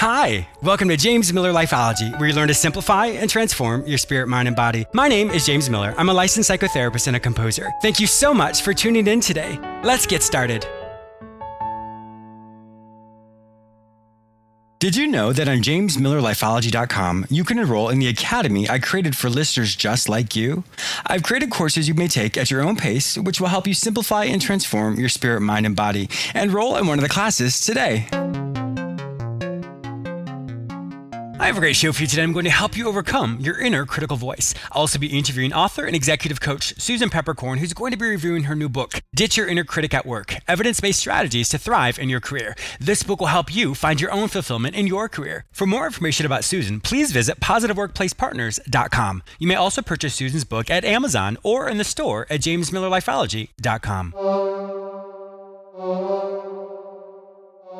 Hi, welcome to James Miller Lifeology, where you learn to simplify and transform your spirit, mind, and body. My name is James Miller. I'm a licensed psychotherapist and a composer. Thank you so much for tuning in today. Let's get started. Did you know that on jamesmillerlifeology.com you can enroll in the academy I created for listeners just like you? I've created courses you may take at your own pace, which will help you simplify and transform your spirit, mind, and body. Enroll in one of the classes today. I have a great show for you today. I'm going to help you overcome your inner critical voice. I'll also be interviewing author and executive coach Susan Peppercorn, who's going to be reviewing her new book, Ditch Your Inner Critic at Work Evidence Based Strategies to Thrive in Your Career. This book will help you find your own fulfillment in your career. For more information about Susan, please visit positiveworkplacepartners.com. You may also purchase Susan's book at Amazon or in the store at jamesmillerlifeology.com.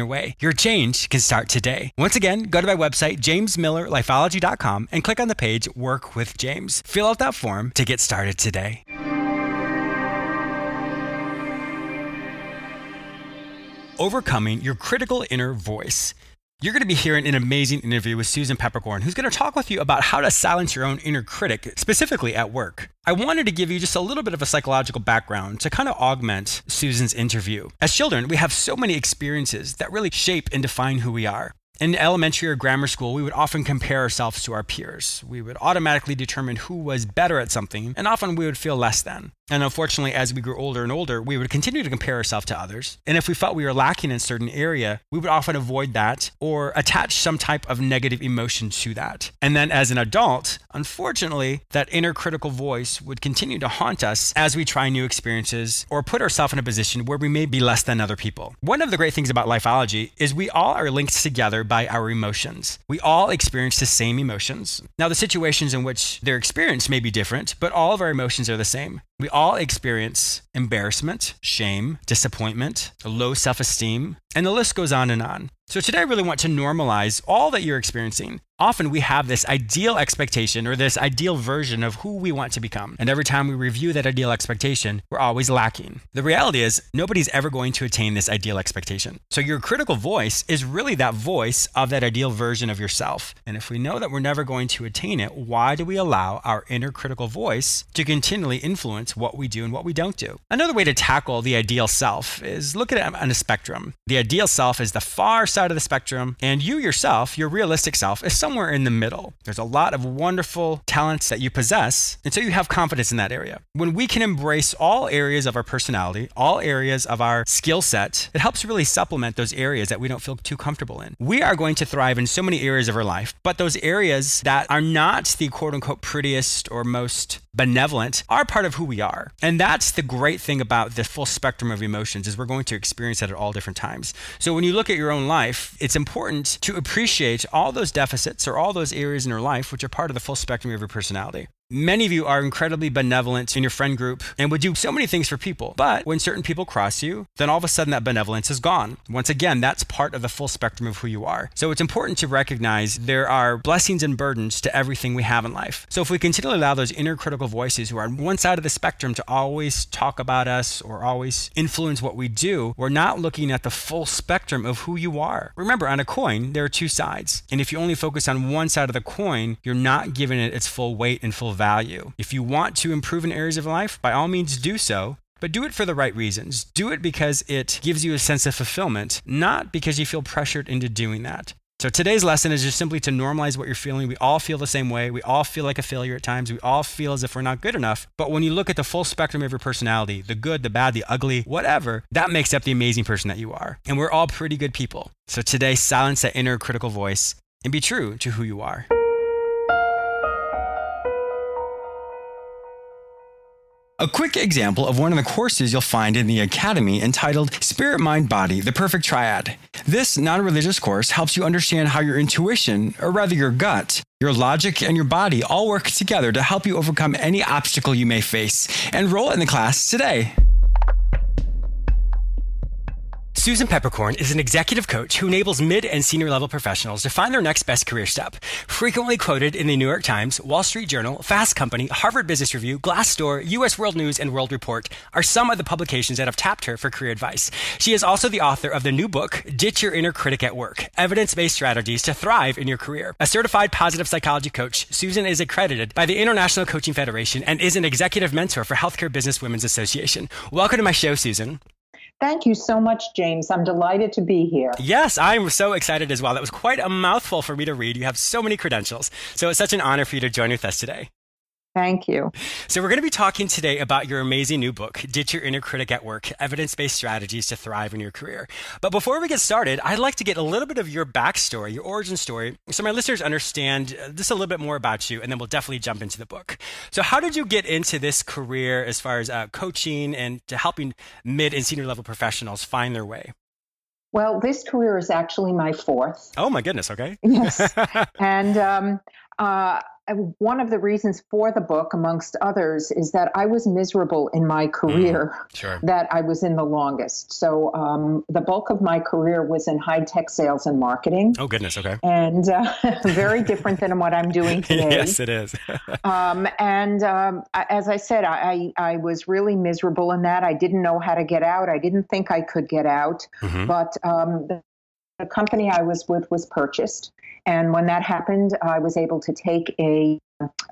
your way. Your change can start today. Once again, go to my website, jamesmillerlifeology.com, and click on the page Work with James. Fill out that form to get started today. Overcoming your critical inner voice. You're going to be hearing an amazing interview with Susan Peppercorn, who's going to talk with you about how to silence your own inner critic, specifically at work. I wanted to give you just a little bit of a psychological background to kind of augment Susan's interview. As children, we have so many experiences that really shape and define who we are. In elementary or grammar school, we would often compare ourselves to our peers. We would automatically determine who was better at something, and often we would feel less than. And unfortunately, as we grew older and older, we would continue to compare ourselves to others. And if we felt we were lacking in a certain area, we would often avoid that or attach some type of negative emotion to that. And then as an adult, unfortunately, that inner critical voice would continue to haunt us as we try new experiences or put ourselves in a position where we may be less than other people. One of the great things about lifeology is we all are linked together by our emotions. We all experience the same emotions. Now, the situations in which they're experienced may be different, but all of our emotions are the same. We all experience embarrassment, shame, disappointment, low self esteem, and the list goes on and on. So, today I really want to normalize all that you're experiencing. Often we have this ideal expectation or this ideal version of who we want to become. And every time we review that ideal expectation, we're always lacking. The reality is, nobody's ever going to attain this ideal expectation. So, your critical voice is really that voice of that ideal version of yourself. And if we know that we're never going to attain it, why do we allow our inner critical voice to continually influence what we do and what we don't do? Another way to tackle the ideal self is look at it on a spectrum. The ideal self is the far side of the spectrum, and you yourself, your realistic self, is somewhere in the middle. There's a lot of wonderful talents that you possess, and so you have confidence in that area. When we can embrace all areas of our personality, all areas of our skill set, it helps really supplement those areas that we don't feel too comfortable in. We are going to thrive in so many areas of our life, but those areas that are not the quote unquote prettiest or most benevolent are part of who we are. And that's the great thing about the full spectrum of emotions is we're going to experience that at all different times. So when you look at your own life, it's important to appreciate all those deficits or all those areas in your life which are part of the full spectrum of your personality. Many of you are incredibly benevolent in your friend group and would do so many things for people. But when certain people cross you, then all of a sudden that benevolence is gone. Once again, that's part of the full spectrum of who you are. So it's important to recognize there are blessings and burdens to everything we have in life. So if we continually allow those inner critical voices who are on one side of the spectrum to always talk about us or always influence what we do, we're not looking at the full spectrum of who you are. Remember, on a coin, there are two sides. And if you only focus on one side of the coin, you're not giving it its full weight and full value. If you want to improve in areas of life, by all means do so. But do it for the right reasons. Do it because it gives you a sense of fulfillment, not because you feel pressured into doing that. So today's lesson is just simply to normalize what you're feeling. We all feel the same way. We all feel like a failure at times. We all feel as if we're not good enough. But when you look at the full spectrum of your personality, the good, the bad, the ugly, whatever, that makes up the amazing person that you are. And we're all pretty good people. So today, silence that inner critical voice and be true to who you are. A quick example of one of the courses you'll find in the Academy entitled Spirit, Mind, Body The Perfect Triad. This non religious course helps you understand how your intuition, or rather your gut, your logic, and your body all work together to help you overcome any obstacle you may face. Enroll in the class today. Susan Peppercorn is an executive coach who enables mid and senior level professionals to find their next best career step. Frequently quoted in the New York Times, Wall Street Journal, Fast Company, Harvard Business Review, Glassdoor, US World News, and World Report are some of the publications that have tapped her for career advice. She is also the author of the new book, Ditch Your Inner Critic at Work Evidence Based Strategies to Thrive in Your Career. A certified positive psychology coach, Susan is accredited by the International Coaching Federation and is an executive mentor for Healthcare Business Women's Association. Welcome to my show, Susan. Thank you so much, James. I'm delighted to be here. Yes, I'm so excited as well. That was quite a mouthful for me to read. You have so many credentials. So it's such an honor for you to join with us today. Thank you. So, we're going to be talking today about your amazing new book, Ditch Your Inner Critic at Work Evidence Based Strategies to Thrive in Your Career. But before we get started, I'd like to get a little bit of your backstory, your origin story, so my listeners understand uh, just a little bit more about you, and then we'll definitely jump into the book. So, how did you get into this career as far as uh, coaching and to helping mid and senior level professionals find their way? Well, this career is actually my fourth. Oh, my goodness. Okay. Yes. and um, uh, one of the reasons for the book, amongst others, is that I was miserable in my mm, career mm, sure. that I was in the longest. So um, the bulk of my career was in high tech sales and marketing. Oh, goodness. Okay. And uh, very different than what I'm doing today. yes, it is. um, and um, as I said, I, I was really miserable in that. I didn't know how to get out. I didn't think I could get out. Mm-hmm. But um, the, the company I was with was purchased. And when that happened, I was able to take a,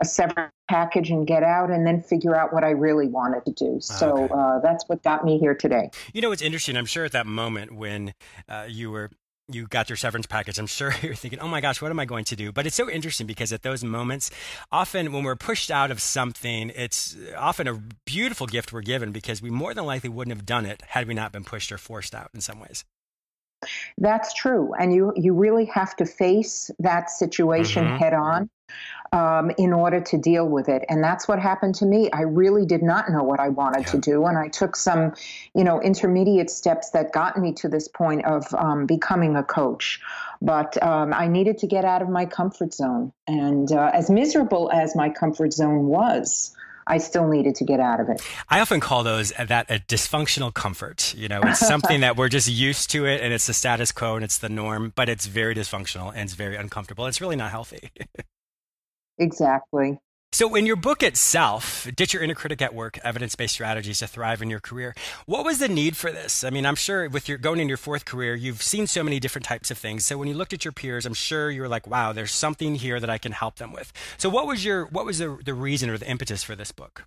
a severance package and get out and then figure out what I really wanted to do. So okay. uh, that's what got me here today. You know, it's interesting. I'm sure at that moment when uh, you were you got your severance package, I'm sure you're thinking, oh my gosh, what am I going to do? But it's so interesting because at those moments, often when we're pushed out of something, it's often a beautiful gift we're given because we more than likely wouldn't have done it had we not been pushed or forced out in some ways. That's true, and you you really have to face that situation mm-hmm. head on um, in order to deal with it, and that's what happened to me. I really did not know what I wanted yeah. to do, and I took some, you know, intermediate steps that got me to this point of um, becoming a coach. But um, I needed to get out of my comfort zone, and uh, as miserable as my comfort zone was. I still needed to get out of it. I often call those uh, that a dysfunctional comfort. You know, it's something that we're just used to it and it's the status quo and it's the norm, but it's very dysfunctional and it's very uncomfortable. It's really not healthy. exactly. So, in your book itself, Ditch Your Inner Critic at Work Evidence Based Strategies to Thrive in Your Career, what was the need for this? I mean, I'm sure with your going in your fourth career, you've seen so many different types of things. So, when you looked at your peers, I'm sure you were like, wow, there's something here that I can help them with. So, what was your what was the, the reason or the impetus for this book?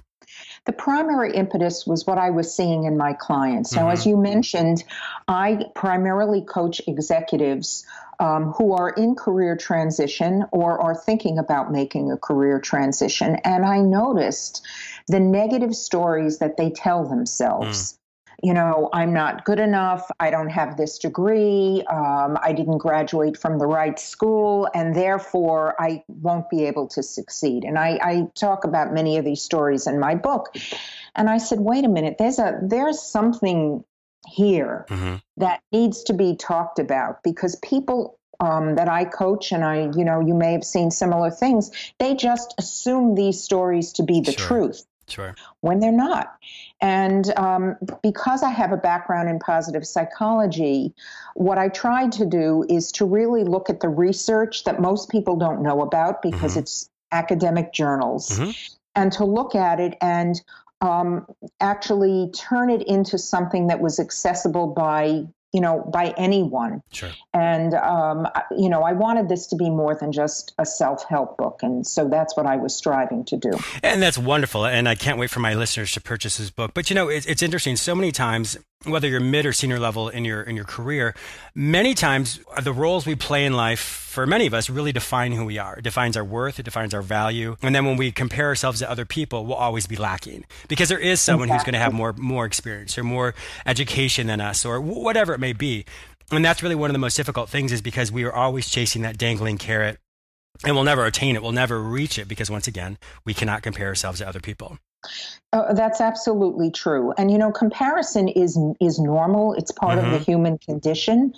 The primary impetus was what I was seeing in my clients. Now, mm-hmm. as you mentioned, I primarily coach executives um, who are in career transition or are thinking about making a career transition. And I noticed the negative stories that they tell themselves. Mm. You know, I'm not good enough. I don't have this degree. Um, I didn't graduate from the right school, and therefore I won't be able to succeed. And I, I talk about many of these stories in my book. And I said, wait a minute, there's a there's something here mm-hmm. that needs to be talked about because people um, that I coach, and I, you know, you may have seen similar things, they just assume these stories to be the sure. truth. Sure. When they're not. And um, because I have a background in positive psychology, what I tried to do is to really look at the research that most people don't know about because mm-hmm. it's academic journals, mm-hmm. and to look at it and um, actually turn it into something that was accessible by you know, by anyone. Sure. And, um, you know, I wanted this to be more than just a self help book. And so that's what I was striving to do. And that's wonderful. And I can't wait for my listeners to purchase this book. But, you know, it's, it's interesting. So many times whether you're mid or senior level in your in your career, many times the roles we play in life for many of us really define who we are. It defines our worth, it defines our value. And then when we compare ourselves to other people, we'll always be lacking because there is someone exactly. who's going to have more more experience or more education than us or whatever it may be. And that's really one of the most difficult things is because we are always chasing that dangling carrot and we'll never attain it. We'll never reach it because once again, we cannot compare ourselves to other people. Oh, that's absolutely true. And you know, comparison is is normal. It's part mm-hmm. of the mm-hmm. human condition.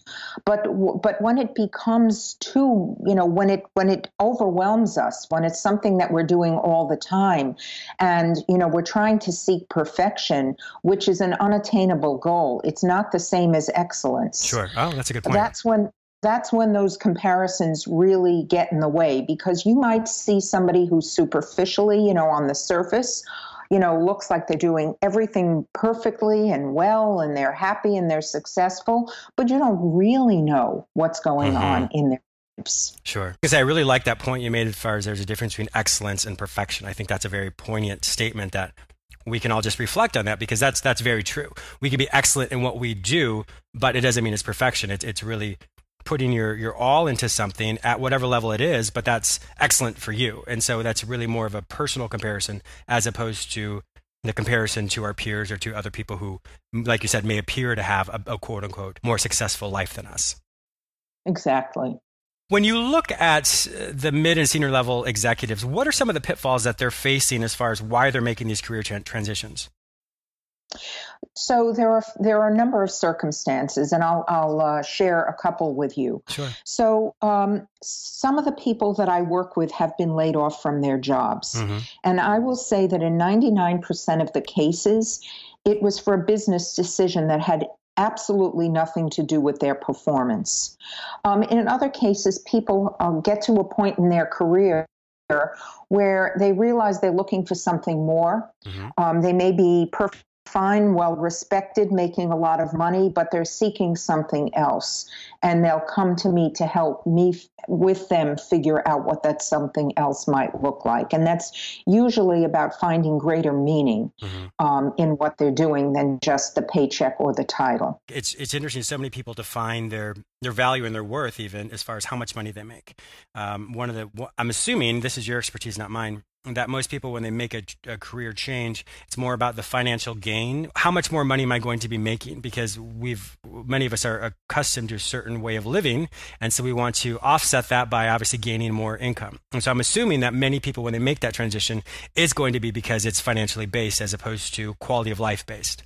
But but when it becomes too, you know, when it when it overwhelms us, when it's something that we're doing all the time, and you know, we're trying to seek perfection, which is an unattainable goal. It's not the same as excellence. Sure. Oh, that's a good point. That's when that's when those comparisons really get in the way because you might see somebody who's superficially, you know, on the surface you know, looks like they're doing everything perfectly and well and they're happy and they're successful, but you don't really know what's going mm-hmm. on in their lives. Sure. Because I really like that point you made as far as there's a difference between excellence and perfection. I think that's a very poignant statement that we can all just reflect on that because that's that's very true. We can be excellent in what we do, but it doesn't mean it's perfection. It's it's really putting your your all into something at whatever level it is, but that's excellent for you. And so that's really more of a personal comparison as opposed to the comparison to our peers or to other people who, like you said, may appear to have a, a quote unquote more successful life than us. Exactly. When you look at the mid and senior level executives, what are some of the pitfalls that they're facing as far as why they're making these career transitions? So there are there are a number of circumstances, and I'll I'll uh, share a couple with you. Sure. So um, some of the people that I work with have been laid off from their jobs, mm-hmm. and I will say that in 99% of the cases, it was for a business decision that had absolutely nothing to do with their performance. Um, in other cases, people uh, get to a point in their career where they realize they're looking for something more. Mm-hmm. Um, they may be perfect fine, well respected, making a lot of money, but they're seeking something else. And they'll come to me to help me f- with them figure out what that something else might look like. And that's usually about finding greater meaning mm-hmm. um, in what they're doing than just the paycheck or the title. It's, it's interesting. So many people define their, their value and their worth, even as far as how much money they make. Um, one of the, I'm assuming this is your expertise, not mine that most people when they make a, a, career change it's more about the financial gain how much more money am i going to be making because we've many of us are accustomed to a certain way of living and so we want to offset that by obviously gaining more income and so i'm assuming that many people when they make that transition is going to be because it's financially based as opposed to quality of life based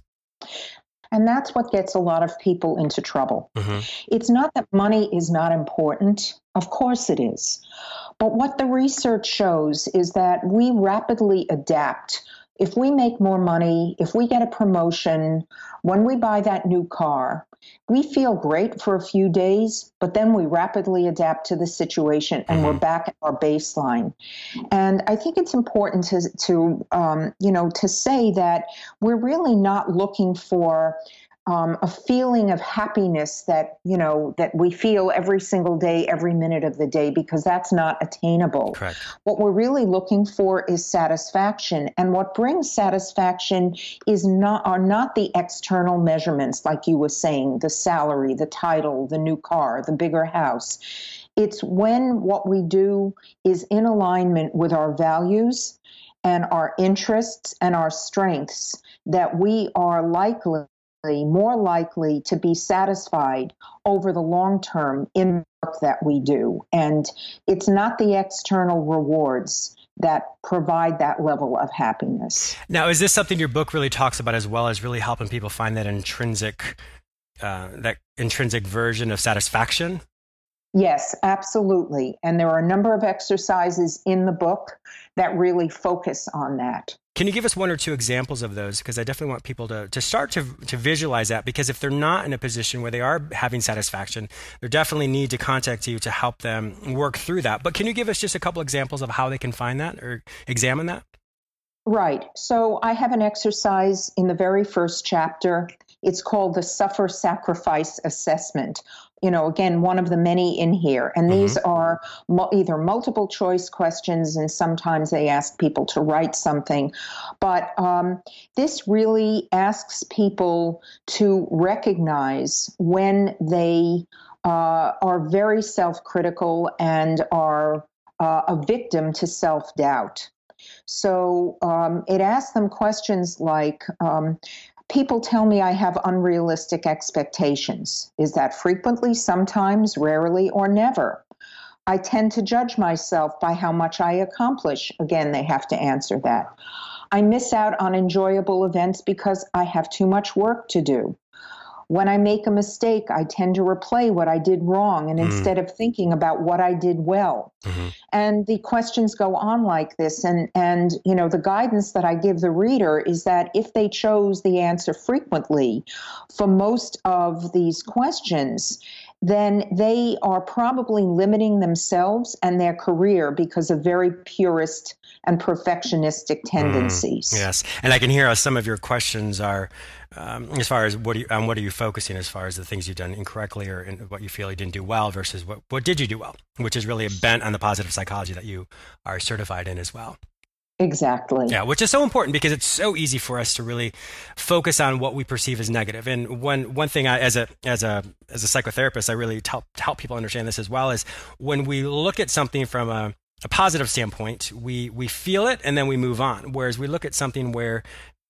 and that's what gets a lot of people into trouble. Mm-hmm. It's not that money is not important. Of course it is. But what the research shows is that we rapidly adapt. If we make more money, if we get a promotion, when we buy that new car, we feel great for a few days, but then we rapidly adapt to the situation and mm-hmm. we're back at our baseline. And I think it's important to, to um, you know, to say that we're really not looking for um, a feeling of happiness that you know that we feel every single day every minute of the day because that's not attainable. Correct. what we're really looking for is satisfaction. And what brings satisfaction is not are not the external measurements like you were saying the salary the title the new car the bigger house. It's when what we do is in alignment with our values and our interests and our strengths that we are likely more likely to be satisfied over the long term in work that we do. And it's not the external rewards that provide that level of happiness. Now, is this something your book really talks about as well as really helping people find that intrinsic uh, that intrinsic version of satisfaction? Yes, absolutely. And there are a number of exercises in the book that really focus on that. Can you give us one or two examples of those? Because I definitely want people to, to start to, to visualize that. Because if they're not in a position where they are having satisfaction, they definitely need to contact you to help them work through that. But can you give us just a couple examples of how they can find that or examine that? Right. So I have an exercise in the very first chapter. It's called the Suffer Sacrifice Assessment. You know, again, one of the many in here. And mm-hmm. these are mo- either multiple choice questions, and sometimes they ask people to write something. But um, this really asks people to recognize when they uh, are very self critical and are uh, a victim to self doubt. So um, it asks them questions like, um, People tell me I have unrealistic expectations. Is that frequently, sometimes, rarely, or never? I tend to judge myself by how much I accomplish. Again, they have to answer that. I miss out on enjoyable events because I have too much work to do. When I make a mistake, I tend to replay what I did wrong and mm. instead of thinking about what I did well. Mm-hmm. And the questions go on like this and and you know the guidance that I give the reader is that if they chose the answer frequently for most of these questions, then they are probably limiting themselves and their career because of very purist and perfectionistic mm, tendencies. Mm, yes, and I can hear how some of your questions are um, as far as what are you, um, what are you focusing as far as the things you've done incorrectly or in what you feel you didn't do well versus what, what did you do well, which is really a bent on the positive psychology that you are certified in as well. Exactly. Yeah, which is so important because it's so easy for us to really focus on what we perceive as negative. And one one thing I, as a as a as a psychotherapist, I really help help people understand this as well is when we look at something from a a positive standpoint, we we feel it and then we move on. Whereas we look at something where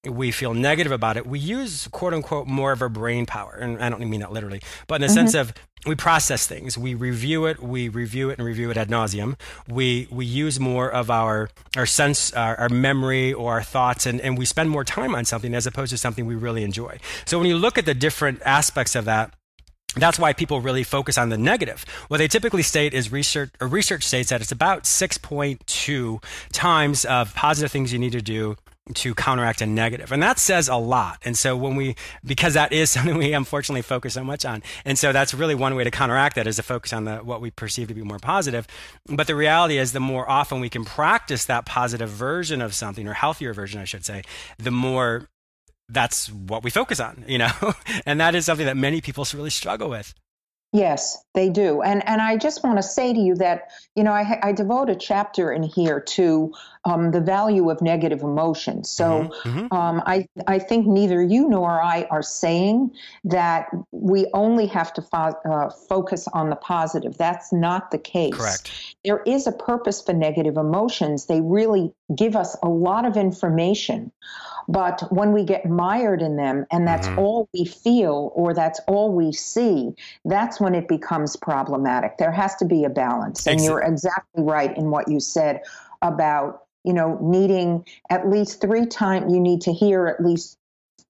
we feel negative about it, we use quote unquote more of our brain power. And I don't mean that literally, but in the mm-hmm. sense of we process things, we review it, we review it and review it ad nauseum. We we use more of our our sense, our, our memory or our thoughts, and, and we spend more time on something as opposed to something we really enjoy. So when you look at the different aspects of that, that's why people really focus on the negative. What they typically state is research or research states that it's about 6.2 times of positive things you need to do to counteract a negative. And that says a lot. And so when we, because that is something we unfortunately focus so much on. And so that's really one way to counteract that is to focus on the, what we perceive to be more positive. But the reality is the more often we can practice that positive version of something or healthier version, I should say, the more that's what we focus on, you know? and that is something that many people really struggle with. Yes, they do. And and I just want to say to you that, you know, I, I devote a chapter in here to um, the value of negative emotions. So mm-hmm, mm-hmm. Um, I, I think neither you nor I are saying that we only have to fo- uh, focus on the positive. That's not the case. Correct. There is a purpose for negative emotions. They really give us a lot of information. But when we get mired in them and that's mm-hmm. all we feel or that's all we see, that's when it becomes problematic. There has to be a balance. And you're exactly right in what you said about, you know, needing at least three times, you need to hear at least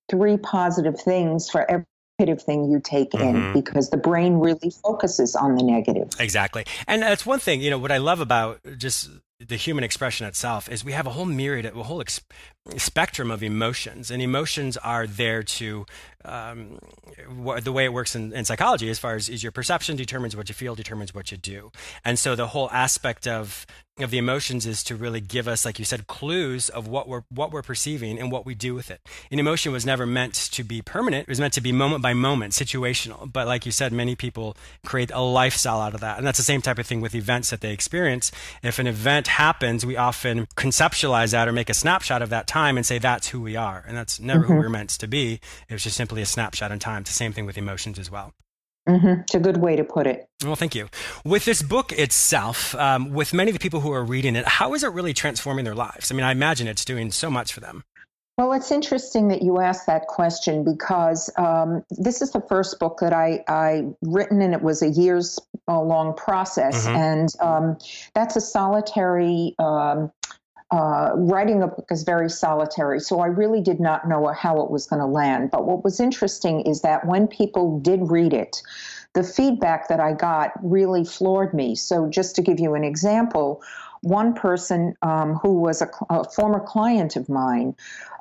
three positive things for every negative thing you take mm-hmm. in because the brain really focuses on the negative. Exactly. And that's one thing, you know, what I love about just the human expression itself is we have a whole myriad, a whole ex- spectrum of emotions, and emotions are there to um, wh- the way it works in, in, psychology, as far as is your perception determines what you feel, determines what you do, and so the whole aspect of of the emotions is to really give us, like you said, clues of what we're what we're perceiving and what we do with it. An emotion was never meant to be permanent; it was meant to be moment by moment, situational. But like you said, many people create a lifestyle out of that, and that's the same type of thing with events that they experience. If an event happens, we often conceptualize that or make a snapshot of that time and say that's who we are, and that's never mm-hmm. who we're meant to be. It was just simply a snapshot in time. It's the same thing with emotions as well. Mm-hmm. It's a good way to put it. Well, thank you. With this book itself, um, with many of the people who are reading it, how is it really transforming their lives? I mean, I imagine it's doing so much for them. Well, it's interesting that you asked that question because um, this is the first book that I, I written, and it was a years long process, mm-hmm. and um, that's a solitary um, uh, writing a book is very solitary, so I really did not know how it was going to land. But what was interesting is that when people did read it, the feedback that I got really floored me. So, just to give you an example, one person um, who was a, a, former client of mine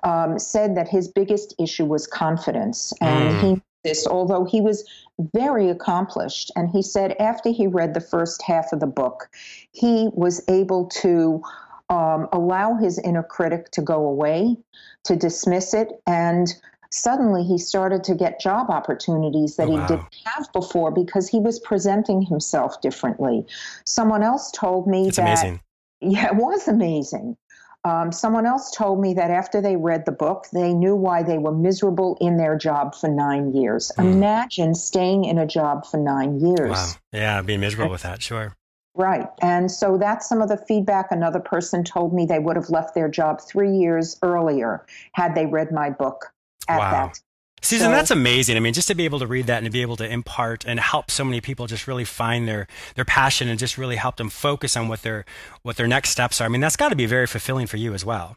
um, said that his biggest issue was confidence, and mm. he this although he was very accomplished and he said after he read the first half of the book he was able to um, allow his inner critic to go away, to dismiss it, and suddenly he started to get job opportunities that oh, he didn't have before because he was presenting himself differently. Someone else told me it's that. Amazing. Yeah, it was amazing. Um, someone else told me that after they read the book, they knew why they were miserable in their job for nine years. Mm. Imagine staying in a job for nine years. Wow. Yeah, being miserable with that, sure. Right. And so that's some of the feedback. Another person told me they would have left their job three years earlier had they read my book at wow. that Susan, so, that's amazing. I mean, just to be able to read that and to be able to impart and help so many people just really find their their passion and just really help them focus on what their what their next steps are. I mean, that's got to be very fulfilling for you as well.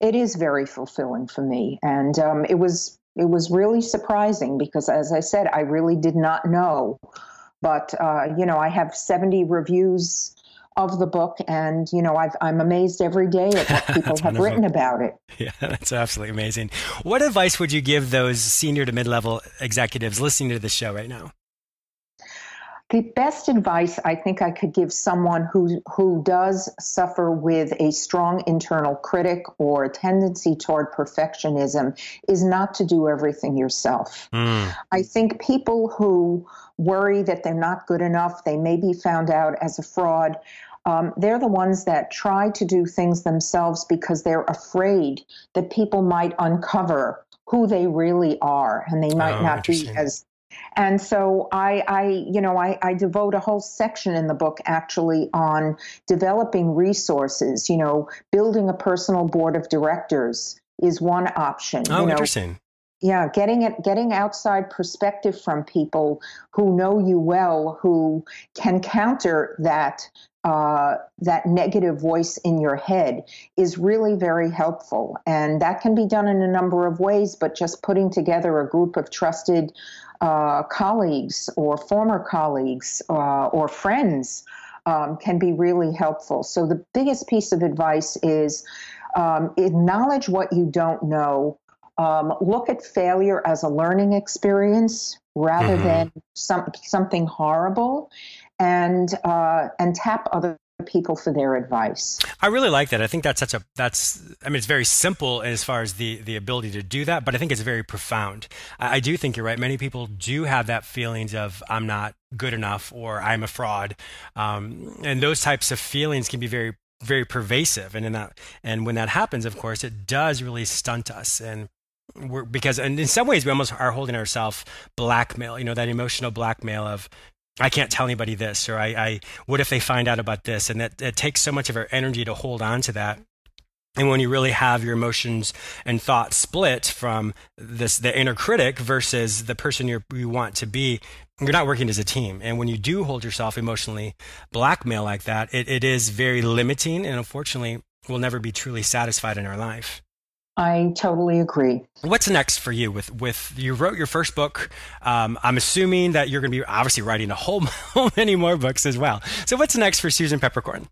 It is very fulfilling for me, and um, it was it was really surprising because, as I said, I really did not know. But uh, you know, I have seventy reviews of the book, and you know, i am amazed every day at what people have wonderful. written about it. Yeah, that's absolutely amazing. What advice would you give those senior to mid-level executives listening to the show right now? The best advice I think I could give someone who who does suffer with a strong internal critic or a tendency toward perfectionism is not to do everything yourself. Mm. I think people who worry that they're not good enough, they may be found out as a fraud, um, they're the ones that try to do things themselves because they're afraid that people might uncover who they really are and they might oh, not be as and so I, I you know, I, I, devote a whole section in the book actually on developing resources. You know, building a personal board of directors is one option. Oh, you know, interesting. Yeah, getting it, getting outside perspective from people who know you well, who can counter that uh, that negative voice in your head is really very helpful. And that can be done in a number of ways, but just putting together a group of trusted uh, colleagues or former colleagues uh, or friends um, can be really helpful. So, the biggest piece of advice is um, acknowledge what you don't know. Um, look at failure as a learning experience rather mm-hmm. than some, something horrible and uh, and tap other people for their advice. I really like that. I think that's such a that's I mean it's very simple as far as the the ability to do that, but I think it's very profound. I, I do think you're right. Many people do have that feelings of I'm not good enough or I'm a fraud, um, and those types of feelings can be very very pervasive. And in that and when that happens, of course, it does really stunt us and. We're, because and in some ways we almost are holding ourselves blackmail you know that emotional blackmail of I can't tell anybody this, or I, I what if they find out about this? And that it takes so much of our energy to hold on to that. And when you really have your emotions and thoughts split from this, the inner critic versus the person you you want to be, you're not working as a team. And when you do hold yourself emotionally blackmail like that, it, it is very limiting and unfortunately we'll never be truly satisfied in our life. I totally agree. What's next for you? With with you wrote your first book. Um, I'm assuming that you're going to be obviously writing a whole, many more books as well. So what's next for Susan Peppercorn?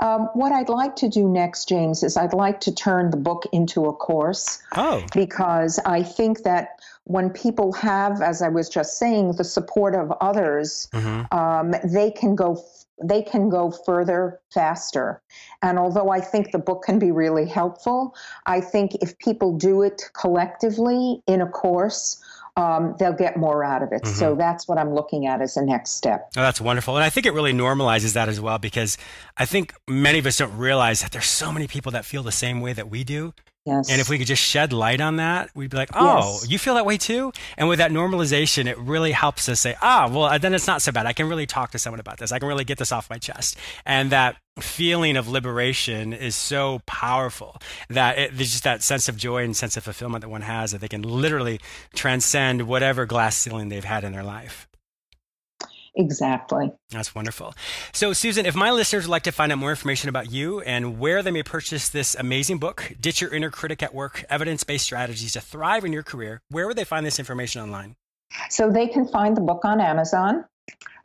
Um, what I'd like to do next, James, is I'd like to turn the book into a course. Oh. Because I think that when people have, as I was just saying, the support of others, mm-hmm. um, they can go they can go further faster. And although I think the book can be really helpful, I think if people do it collectively in a course, um, they'll get more out of it. Mm-hmm. So that's what I'm looking at as a next step. Oh, that's wonderful. And I think it really normalizes that as well because I think many of us don't realize that there's so many people that feel the same way that we do. Yes. And if we could just shed light on that, we'd be like, oh, yes. you feel that way too? And with that normalization, it really helps us say, ah, well, then it's not so bad. I can really talk to someone about this. I can really get this off my chest. And that feeling of liberation is so powerful that it, there's just that sense of joy and sense of fulfillment that one has that they can literally transcend whatever glass ceiling they've had in their life. Exactly. That's wonderful. So, Susan, if my listeners would like to find out more information about you and where they may purchase this amazing book, Ditch Your Inner Critic at Work Evidence Based Strategies to Thrive in Your Career, where would they find this information online? So, they can find the book on Amazon.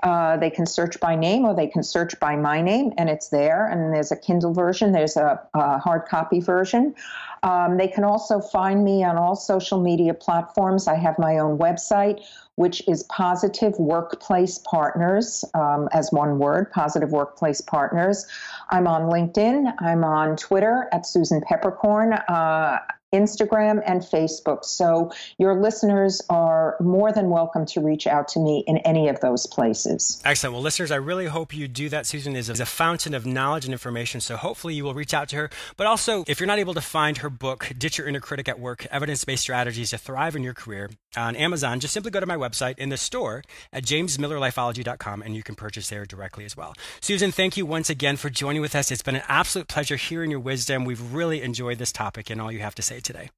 Uh, they can search by name or they can search by my name, and it's there. And there's a Kindle version, there's a, a hard copy version. Um, they can also find me on all social media platforms. I have my own website, which is Positive Workplace Partners, um, as one word, Positive Workplace Partners. I'm on LinkedIn. I'm on Twitter at Susan Peppercorn. Uh, Instagram, and Facebook. So your listeners are more than welcome to reach out to me in any of those places. Excellent. Well, listeners, I really hope you do that. Susan is a fountain of knowledge and information. So hopefully you will reach out to her. But also, if you're not able to find her book, Ditch Your Inner Critic at Work Evidence Based Strategies to Thrive in Your Career, on Amazon, just simply go to my website in the store at jamesmillerlifeology.com and you can purchase there directly as well. Susan, thank you once again for joining with us. It's been an absolute pleasure hearing your wisdom. We've really enjoyed this topic and all you have to say today.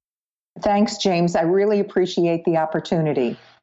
Thanks, James. I really appreciate the opportunity.